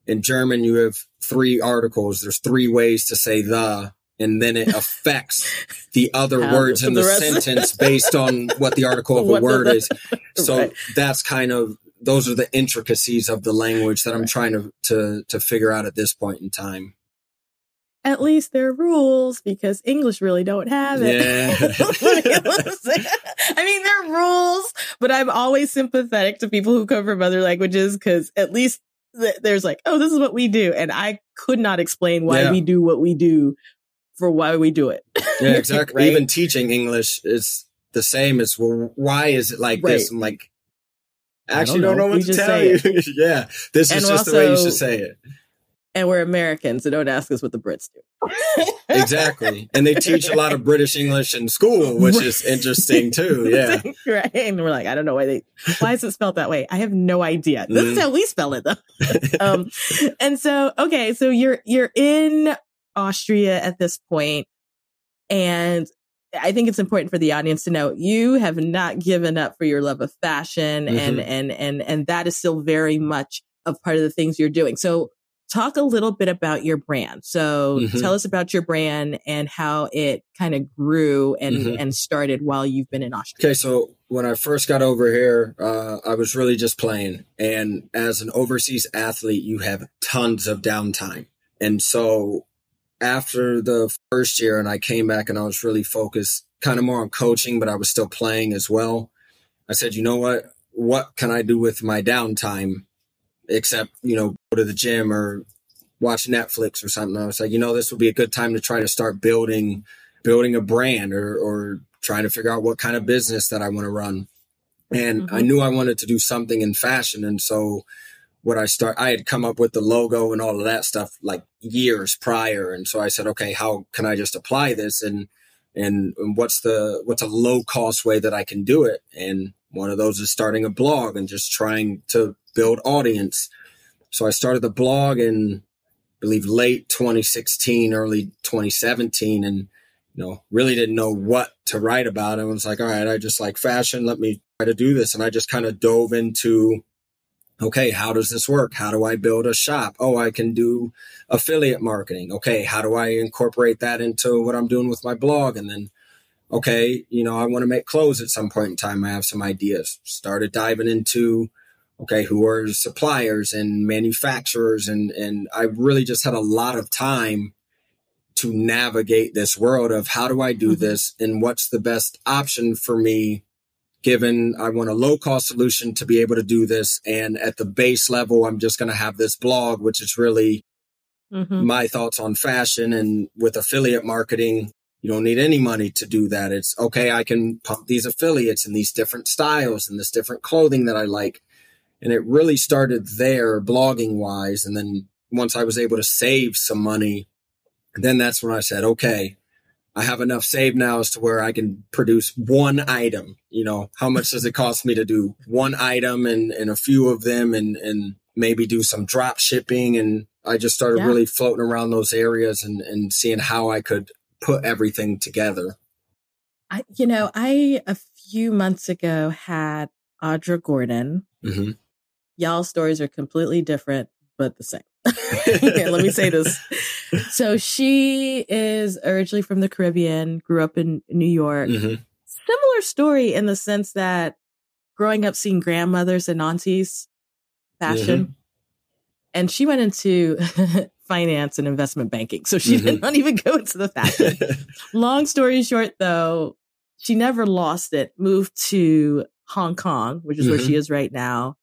in German you have three articles. There's three ways to say the, and then it affects the other words in the, the sentence based on what the article of a word is. So right. that's kind of those are the intricacies of the language that I'm trying to to to figure out at this point in time. At least there are rules because English really don't have it. Yeah. I mean, there are rules, but I'm always sympathetic to people who come from other languages because at least th- there's like, oh, this is what we do. And I could not explain why yeah. we do what we do for why we do it. yeah, exactly. right? Even teaching English is the same as well, why is it like right. this? I'm like, actually don't know, don't know what we to tell you. yeah, this and is just also, the way you should say it. And we're Americans, so don't ask us what the Brits do. exactly. And they teach a lot of British English in school, which right. is interesting too. Yeah. right. And we're like, I don't know why they, why is it spelled that way? I have no idea. This mm. is how we spell it though. um, and so, okay. So you're, you're in Austria at this point, And I think it's important for the audience to know you have not given up for your love of fashion mm-hmm. and, and, and, and that is still very much a part of the things you're doing. So talk a little bit about your brand. So mm-hmm. tell us about your brand and how it kind of grew and, mm-hmm. and started while you've been in Austria. Okay. So when I first got over here, uh, I was really just playing. And as an overseas athlete, you have tons of downtime. And so after the first year and I came back and I was really focused kind of more on coaching, but I was still playing as well. I said, you know what? What can I do with my downtime except, you know, go to the gym or watch Netflix or something? I was like, you know, this would be a good time to try to start building, building a brand or, or trying to figure out what kind of business that I want to run. And mm-hmm. I knew I wanted to do something in fashion. And so what I start, I had come up with the logo and all of that stuff like years prior. And so I said, okay, how can I just apply this? And, and, and what's the, what's a low cost way that I can do it? And one of those is starting a blog and just trying to build audience. So I started the blog in, I believe late 2016, early 2017 and, you know, really didn't know what to write about. I was like, all right, I just like fashion. Let me try to do this. And I just kind of dove into okay, how does this work? How do I build a shop? Oh, I can do affiliate marketing. Okay, how do I incorporate that into what I'm doing with my blog? And then okay, you know, I want to make clothes at some point in time. I have some ideas. Started diving into, okay, who are suppliers and manufacturers. And, and I really just had a lot of time to navigate this world of how do I do mm-hmm. this and what's the best option for me given I want a low cost solution to be able to do this. And at the base level, I'm just going to have this blog, which is really mm-hmm. my thoughts on fashion. And with affiliate marketing, you don't need any money to do that. It's okay. I can pump these affiliates and these different styles and this different clothing that I like. And it really started there blogging wise. And then once I was able to save some money, then that's when I said, okay, I have enough saved now as to where I can produce one item. You know, how much does it cost me to do one item and, and a few of them and, and maybe do some drop shipping? And I just started yeah. really floating around those areas and, and seeing how I could put everything together. I, you know, I a few months ago had Audra Gordon. Mm-hmm. Y'all stories are completely different, but the same. let me say this. So she is originally from the Caribbean, grew up in New York. Mm-hmm. Similar story in the sense that growing up seeing grandmothers and aunties fashion. Mm-hmm. And she went into finance and investment banking. So she mm-hmm. did not even go into the fashion. Long story short, though, she never lost it, moved to Hong Kong, which is where she mm-hmm. is right now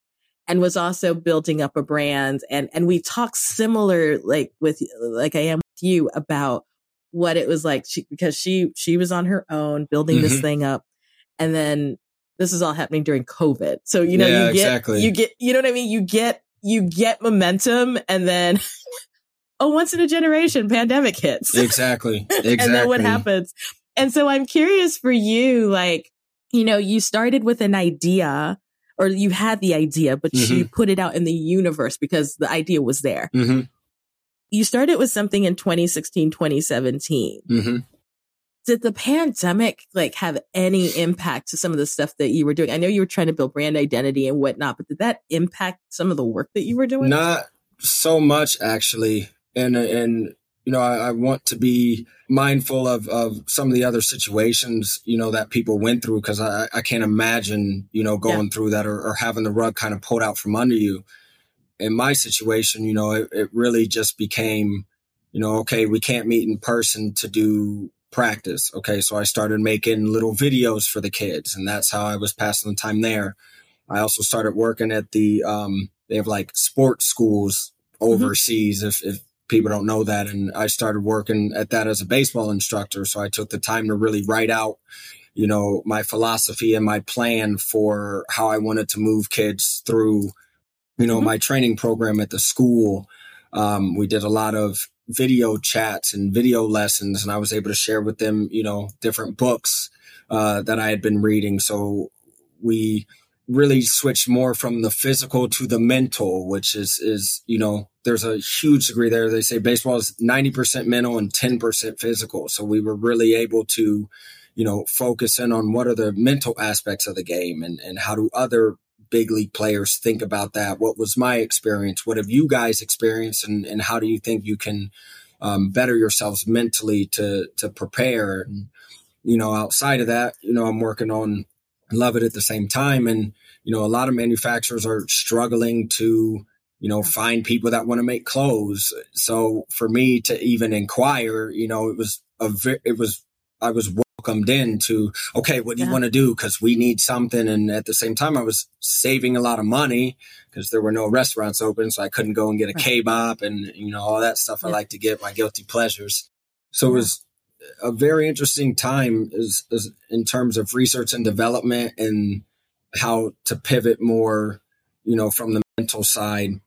and was also building up a brand. And, and we talked similar, like with, like I am with you about what it was like she, because she, she was on her own building mm-hmm. this thing up. And then this is all happening during COVID. So, you know, yeah, you get, exactly. you get, you know what I mean? You get, you get momentum and then, oh, once in a generation pandemic hits. Exactly. Exactly. and then what happens? And so I'm curious for you, like, you know, you started with an idea or you had the idea, but mm-hmm. you put it out in the universe because the idea was there. Mm-hmm. You started with something in 2016, 2017. Mm-hmm. Did the pandemic like have any impact to some of the stuff that you were doing? I know you were trying to build brand identity and whatnot, but did that impact some of the work that you were doing? Not so much actually. And, and you know, I, I, want to be mindful of, of some of the other situations, you know, that people went through because I, I can't imagine, you know, going yeah. through that or, or, having the rug kind of pulled out from under you. In my situation, you know, it, it really just became, you know, okay, we can't meet in person to do practice. Okay. So I started making little videos for the kids and that's how I was passing the time there. I also started working at the, um, they have like sports schools mm-hmm. overseas. Mm-hmm. If, if people don't know that. And I started working at that as a baseball instructor. So I took the time to really write out, you know, my philosophy and my plan for how I wanted to move kids through, you know, mm-hmm. my training program at the school. Um, we did a lot of video chats and video lessons, and I was able to share with them, you know, different books uh, that I had been reading. So we really switched more from the physical to the mental, which is is you know there's a huge degree there. They say baseball is 90% mental and 10% physical. So we were really able to, you know, focus in on what are the mental aspects of the game and, and how do other big league players think about that? What was my experience? What have you guys experienced? And, and how do you think you can um, better yourselves mentally to, to prepare? And, you know, outside of that, you know, I'm working on Luvet at the same time. And, you know, a lot of manufacturers are struggling to, you know, find people that want to make clothes. So for me to even inquire, you know, it was a, it was, I was welcomed in to, okay, what do you want to do? Cause we need something. And at the same time, I was saving a lot of money because there were no restaurants open. So I couldn't go and get a kebab and, you know, all that stuff yeah. I like to get my guilty pleasures. So it was a very interesting time is, is in terms of research and development and how to pivot more, you know, from the mental side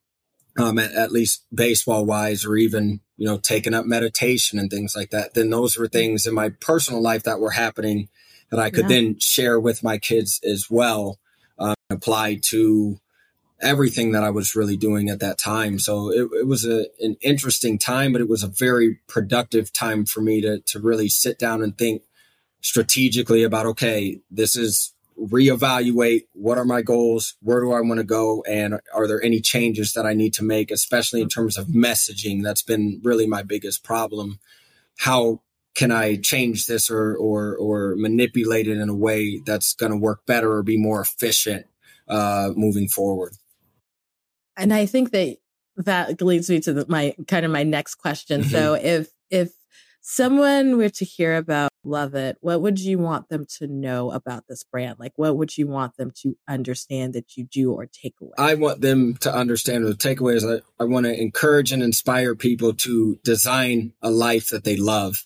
um, at, at, least baseball wise, or even, you know, taking up meditation and things like that, then those were things in my personal life that were happening that I could yeah. then share with my kids as well, um, apply to everything that I was really doing at that time. So it, it was a, an interesting time, but it was a very productive time for me to, to really sit down and think strategically about, okay, this is reevaluate what are my goals, where do I want to go, and are there any changes that I need to make, especially in terms of messaging. That's been really my biggest problem. How can I change this or or or manipulate it in a way that's going to work better or be more efficient uh, moving forward? And I think that that leads me to the, my kind of my next question. Mm-hmm. So if if someone were to hear about Luvet, what would you want them to know about this brand? Like, what would you want them to understand that you do or take away? I want them to understand the takeaways. I, I want to encourage and inspire people to design a life that they love,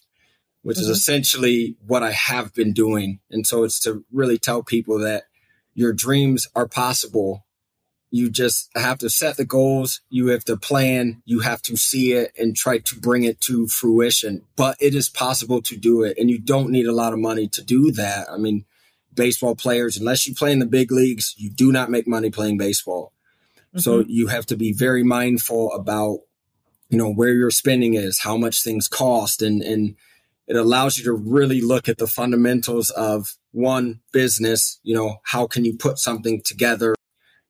which mm-hmm. is essentially what I have been doing. And so it's to really tell people that your dreams are possible you just have to set the goals. You have to plan. You have to see it and try to bring it to fruition. But it is possible to do it. And you don't need a lot of money to do that. I mean, baseball players, unless you play in the big leagues, you do not make money playing baseball. Mm-hmm. So you have to be very mindful about, you know, where your spending is, how much things cost and, and, it allows you to really look at the fundamentals of one business you know how can you put something together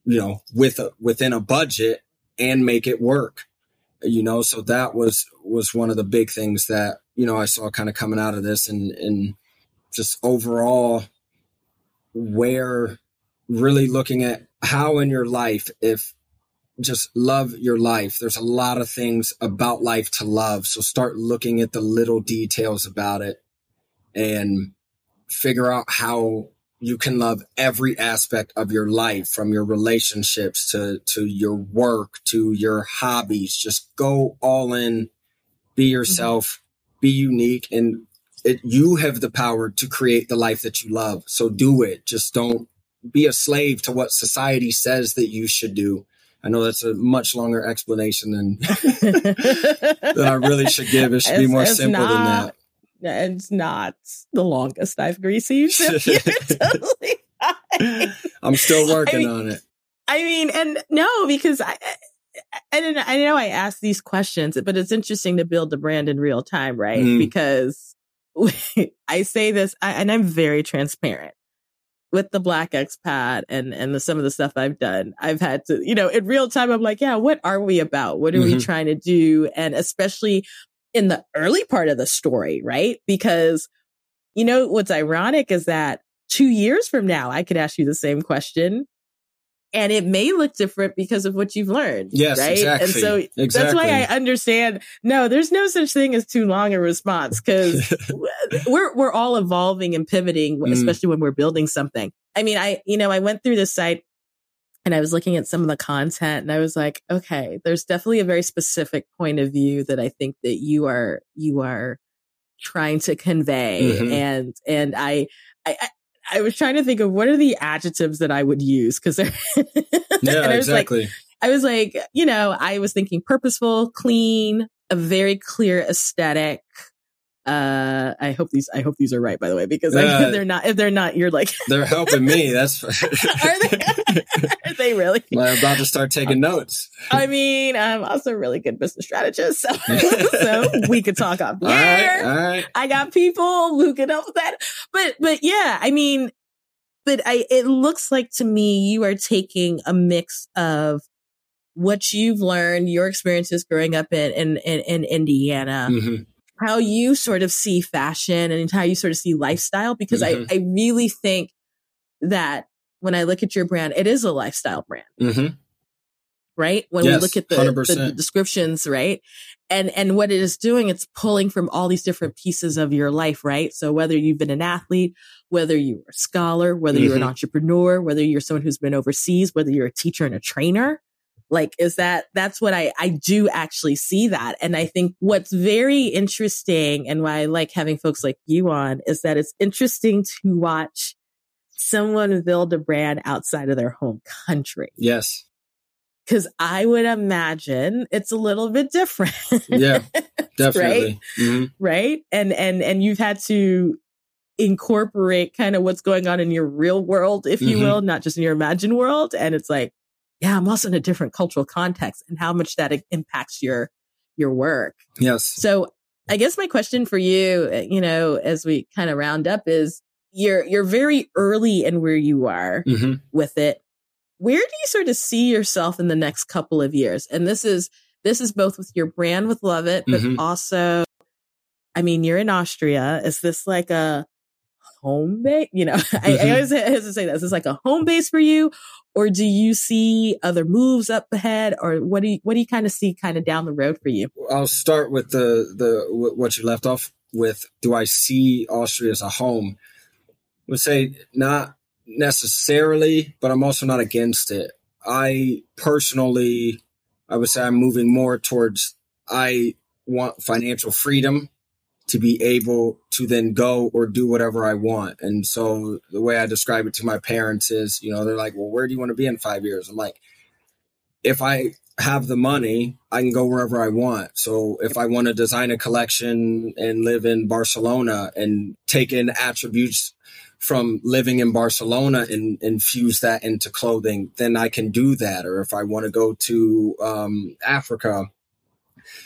you know, with a, within a budget and make it work. You know, so that was was one of the big things that you know I saw kind of coming out of this, and and just overall where really looking at how in your life if just love your life. There's a lot of things about life to love. So start looking at the little details about it and figure out how you can love every aspect of your life from your relationships to to your work to your hobbies. Just go all in. Be mm-hmm. yourself. Mm-hmm. be unique. And it, you have the power to create the life that you love. So do it. Just don't be a slave to what society says that you should do. I know that's a much longer explanation than that I really should give. It should it's, be more simple not, than that it's not the longest I've received. totally I'm still working I mean, on it. I mean, and no, because I, and I know I ask these questions, but it's interesting to build the brand in real time, right? Mm. Because I say this, I, and I'm very transparent with the black expat and and the, some of the stuff I've done. I've had to, you know, in real time, I'm like, yeah, what are we about? What are mm-hmm. we trying to do? And especially in the early part of the story, right? Because, you know, what's ironic is that two years from now, I could ask you the same question and it may look different because of what you've learned. Yes, right. Exactly. And so exactly. that's why I understand. No, there's no such thing as too long a response because we're we're all evolving and pivoting, mm. especially when we're building something. I mean, I you know I went through the site and I was looking at some of the content and I was like, okay, there's definitely a very specific point of view that I think that you are, you are trying to convey. Mm-hmm. And, and I, I, I, was trying to think of what are the adjectives that I would use because yeah, exactly. Like, I was like, you know, I was thinking purposeful, clean, a very clear aesthetic, uh, I hope these I hope these are right by the way because uh, if they're not if they're not you're like they're helping me. That's are they are they really? I'm about to start taking notes. I mean, I'm also a really good business strategist, so, so we could talk up here. All right, all right. I got people who can help with that, but but yeah, I mean, but I it looks like to me you are taking a mix of what you've learned, your experiences growing up in in in, in Indiana. Mm-hmm how you sort of see fashion and how you sort of see lifestyle because mm-hmm. I, I really think that when I look at your brand, it is a lifestyle brand. Mm-hmm. Right. When yes, we look at the, the, descriptions, right. And, and what it is doing, it's pulling from all these different pieces of your life, right? So whether you've been an athlete, whether you're a scholar, whether mm-hmm. you're an entrepreneur, whether you're someone who's been overseas, whether you're a teacher and a trainer, like, is that, that's what I, I do actually see that. And I think what's very interesting and why I like having folks like you on is that it's interesting to watch someone build a brand outside of their home country. Yes. Cause I would imagine it's a little bit different. Yeah, definitely. right. Mm-hmm. Right. And, and, and you've had to incorporate kind of what's going on in your real world, if you mm-hmm. will, not just in your imagined world. And it's like, yeah, I'm also in a different cultural context and how much that impacts your, your work. Yes. So I guess my question for you, uh, you know, as we kind of round up is you're, you're very early in where you are mm-hmm. with it. Where do you sort of see yourself in the next couple of years? And this is, this is both with your brand with Luvet, but mm-hmm. also I mean, you're in Austria. Is this like a home base? You know, I, I Mhm. always have to say this. Is like a home base for you? Or do you see other moves up ahead? Or what do you, what do you kind of see kind of down the road for you? I'll start with the the what you left off with. Do I see Austria as a home? I would say not necessarily, but I'm also not against it. I personally, I would say I'm moving more towards. I want financial freedom to be able to then go or do whatever I want. And so the way I describe it to my parents is, you know, they're like, "Well, where do you want to be in five years?" I'm like, if I have the money, I can go wherever I want. So if I want to design a collection and live in Barcelona and take in attributes from living in Barcelona and infuse that into clothing, then I can do that. Or if I want to go to um, Africa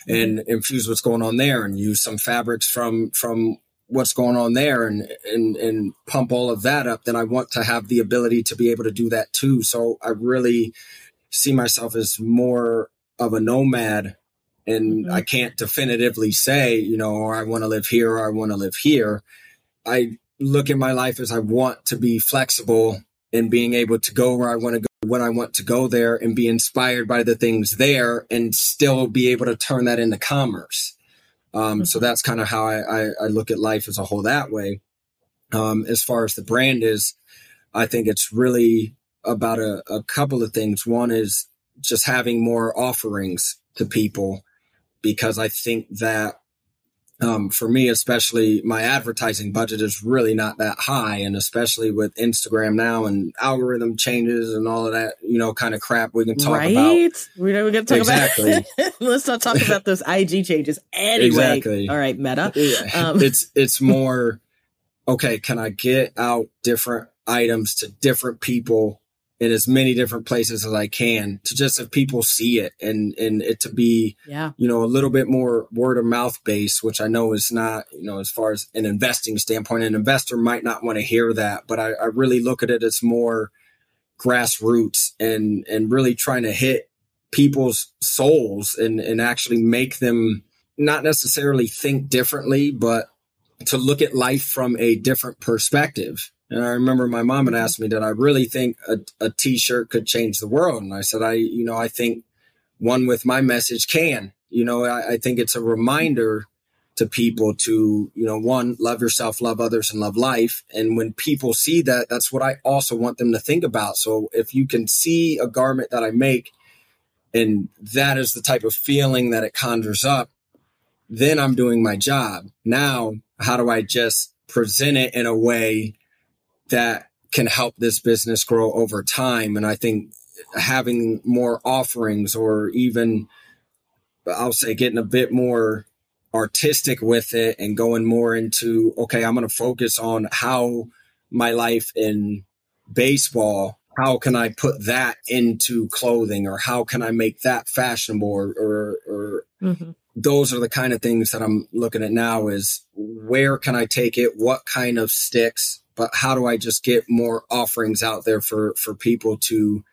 and infuse what's going on there and use some fabrics from from what's going on there and and and pump all of that up, then I want to have the ability to be able to do that too. So I really see myself as more of a nomad and Mhm. I can't definitively say, you know, or I want to live here or I want to live here. I look at my life as I want to be flexible and being able to go where I want to go when I want to go there and be inspired by the things there and still be able to turn that into commerce. Um, so that's kind of how I, I, I look at life as a whole that way. Um, as far as the brand is, I think it's really about a, a couple of things. One is just having more offerings to people because I think that um, for me, especially my advertising budget is really not that high. And especially with Instagram now and algorithm changes and all of that, you know, kind of crap we can talk right? about. We know we're going to talk about Exactly. about. Let's not talk about those IG changes anyway. Exactly. All right, Meta. Yeah. Um, it's it's more okay can i get out different items to different people in as many different places as i can to just have people see it and and it to be Yeah. you know a little bit more word of mouth based which i know is not you know as far as an investing standpoint an investor might not want to hear that but i, I really look at it as more grassroots and and really trying to hit people's souls and and actually make them not necessarily think differently but to look at life from a different perspective and i remember my mom had asked me did i really think a, a t-shirt could change the world? And i said i you know i think one with my message can. You know i, I think it's a reminder to people to you know one love yourself love others and love life. And when people see that that's what i also want them to think about. So if you can see a garment that i make and that is the type of feeling that it conjures up then i'm doing my job. Now how do i just present it in a way that can help this business grow over time. And i think having more offerings or even i'll say getting a bit more artistic with it and going more into okay i'm going to focus on how my life in baseball how can i put that into clothing or how can i make that fashionable or or, or Mhm. those are the kind of things that i'm looking at now is where can i take it? What kind of sticks but how do i just get more offerings out there for for people to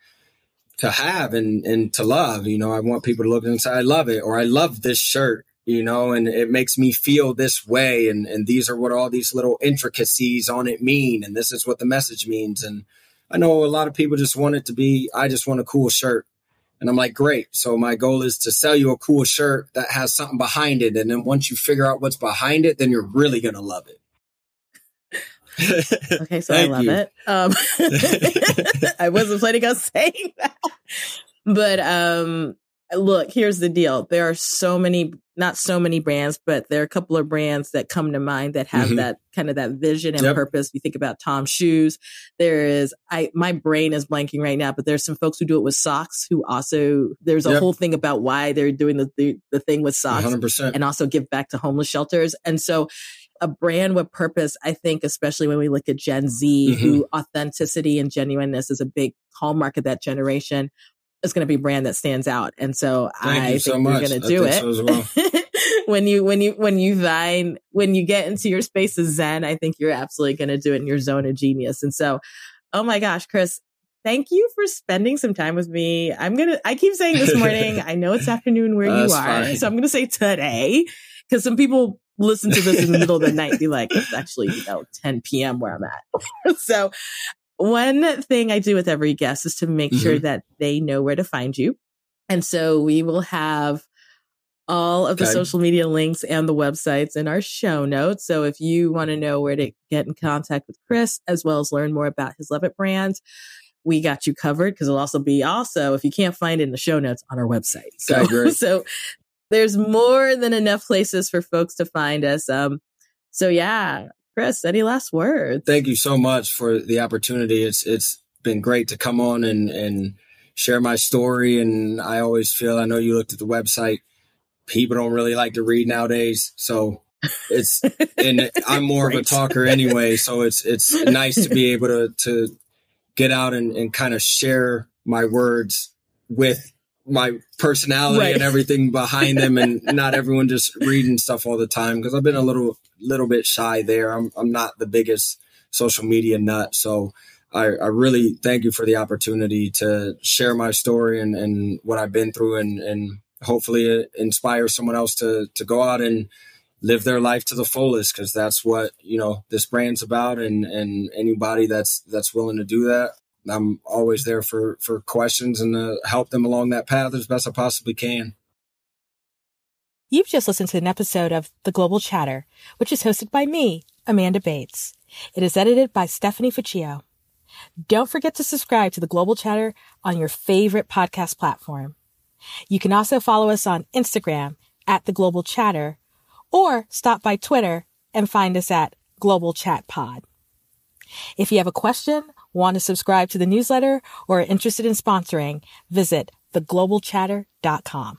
to have and and to love? You know i want people to look and say i love it or i love this shirt you know and it makes me feel this way and and these are what all these little intricacies on it mean and this is what the message means and i know a lot of people just want it to be i just want a cool shirt and i'm like great so my goal is to sell you a cool shirt that has something behind it and then once you figure out what's behind it then you're really going to love it Okay, so I love you. it. Um, I wasn't planning on saying that, but um, look, here's the deal: there are so many, not so many brands, but there are a couple of brands that come to mind that have Mhm. that kind of that vision and Yep. purpose. You think about Tom Shoes. There is, I my brain is blanking right now, but there's some folks who do it with socks. Who also there's a Yep. whole thing about why they're doing the the, the thing with socks 100% and also give back to homeless shelters. And so a brand with purpose, I think, especially when we look at Gen Z, Mm-hmm. who authenticity and genuineness is a big hallmark of that generation, is going to be a brand that stands out. And so Thank I you think so we're going to do it. so as well. when you when you when you vine when you get into your space of zen, I think you're absolutely going to do it in your zone of genius. And so, oh my gosh, Chris, thank you for spending some time with me. I'm gonna I keep saying this morning. I know it's afternoon where you are, fine. so I'm gonna say today because some people listen to this in the middle of the night, be like, it's actually, you know, 10 p.m. where I'm at. so one thing I do with every guest is to make mm-hmm. sure that they know where to find you. And so we will have all of the okay. social media links and the websites in our show notes. So if you want to know where to get in contact with Chris, as well as learn more about his Luvet brand, we got you covered because it'll also be also, if you can't find it in the show notes on our website. So, so there's more than enough places for folks to find us. Um, so yeah, Chris, any last words? Thank you so much for the opportunity. It's, it's been great to come on and, and share my story. And I always feel, I know you looked at the website people don't really like to read nowadays. So it's and I'm more of a talker anyway, so it's it's nice to be able to to get out and, and kind of share my words with my personality right. and everything behind them and not everyone just reading stuff all the time because I've been a little little bit shy there. I'm I'm not the biggest social media nut. So I, I really thank you for the opportunity to share my story and, and what I've been through and, and hopefully uh, inspire someone else to to go out and live their life to the fullest because that's what you know this brand's about and and anybody that's that's willing to do that i'm always there for for questions and to help them along that path as best i possibly can you've just listened to an episode of the global chatter which is hosted by me amanda bates it is edited by stephanie Ficcio. don't forget to subscribe to the global chatter on your favorite podcast platform you can also follow us on Instagram at the Global Chatter or stop by Twitter and find us at Global Chat Pod. If you have a question, want to subscribe to the newsletter, or are interested in sponsoring, visit theglobalchatter.com.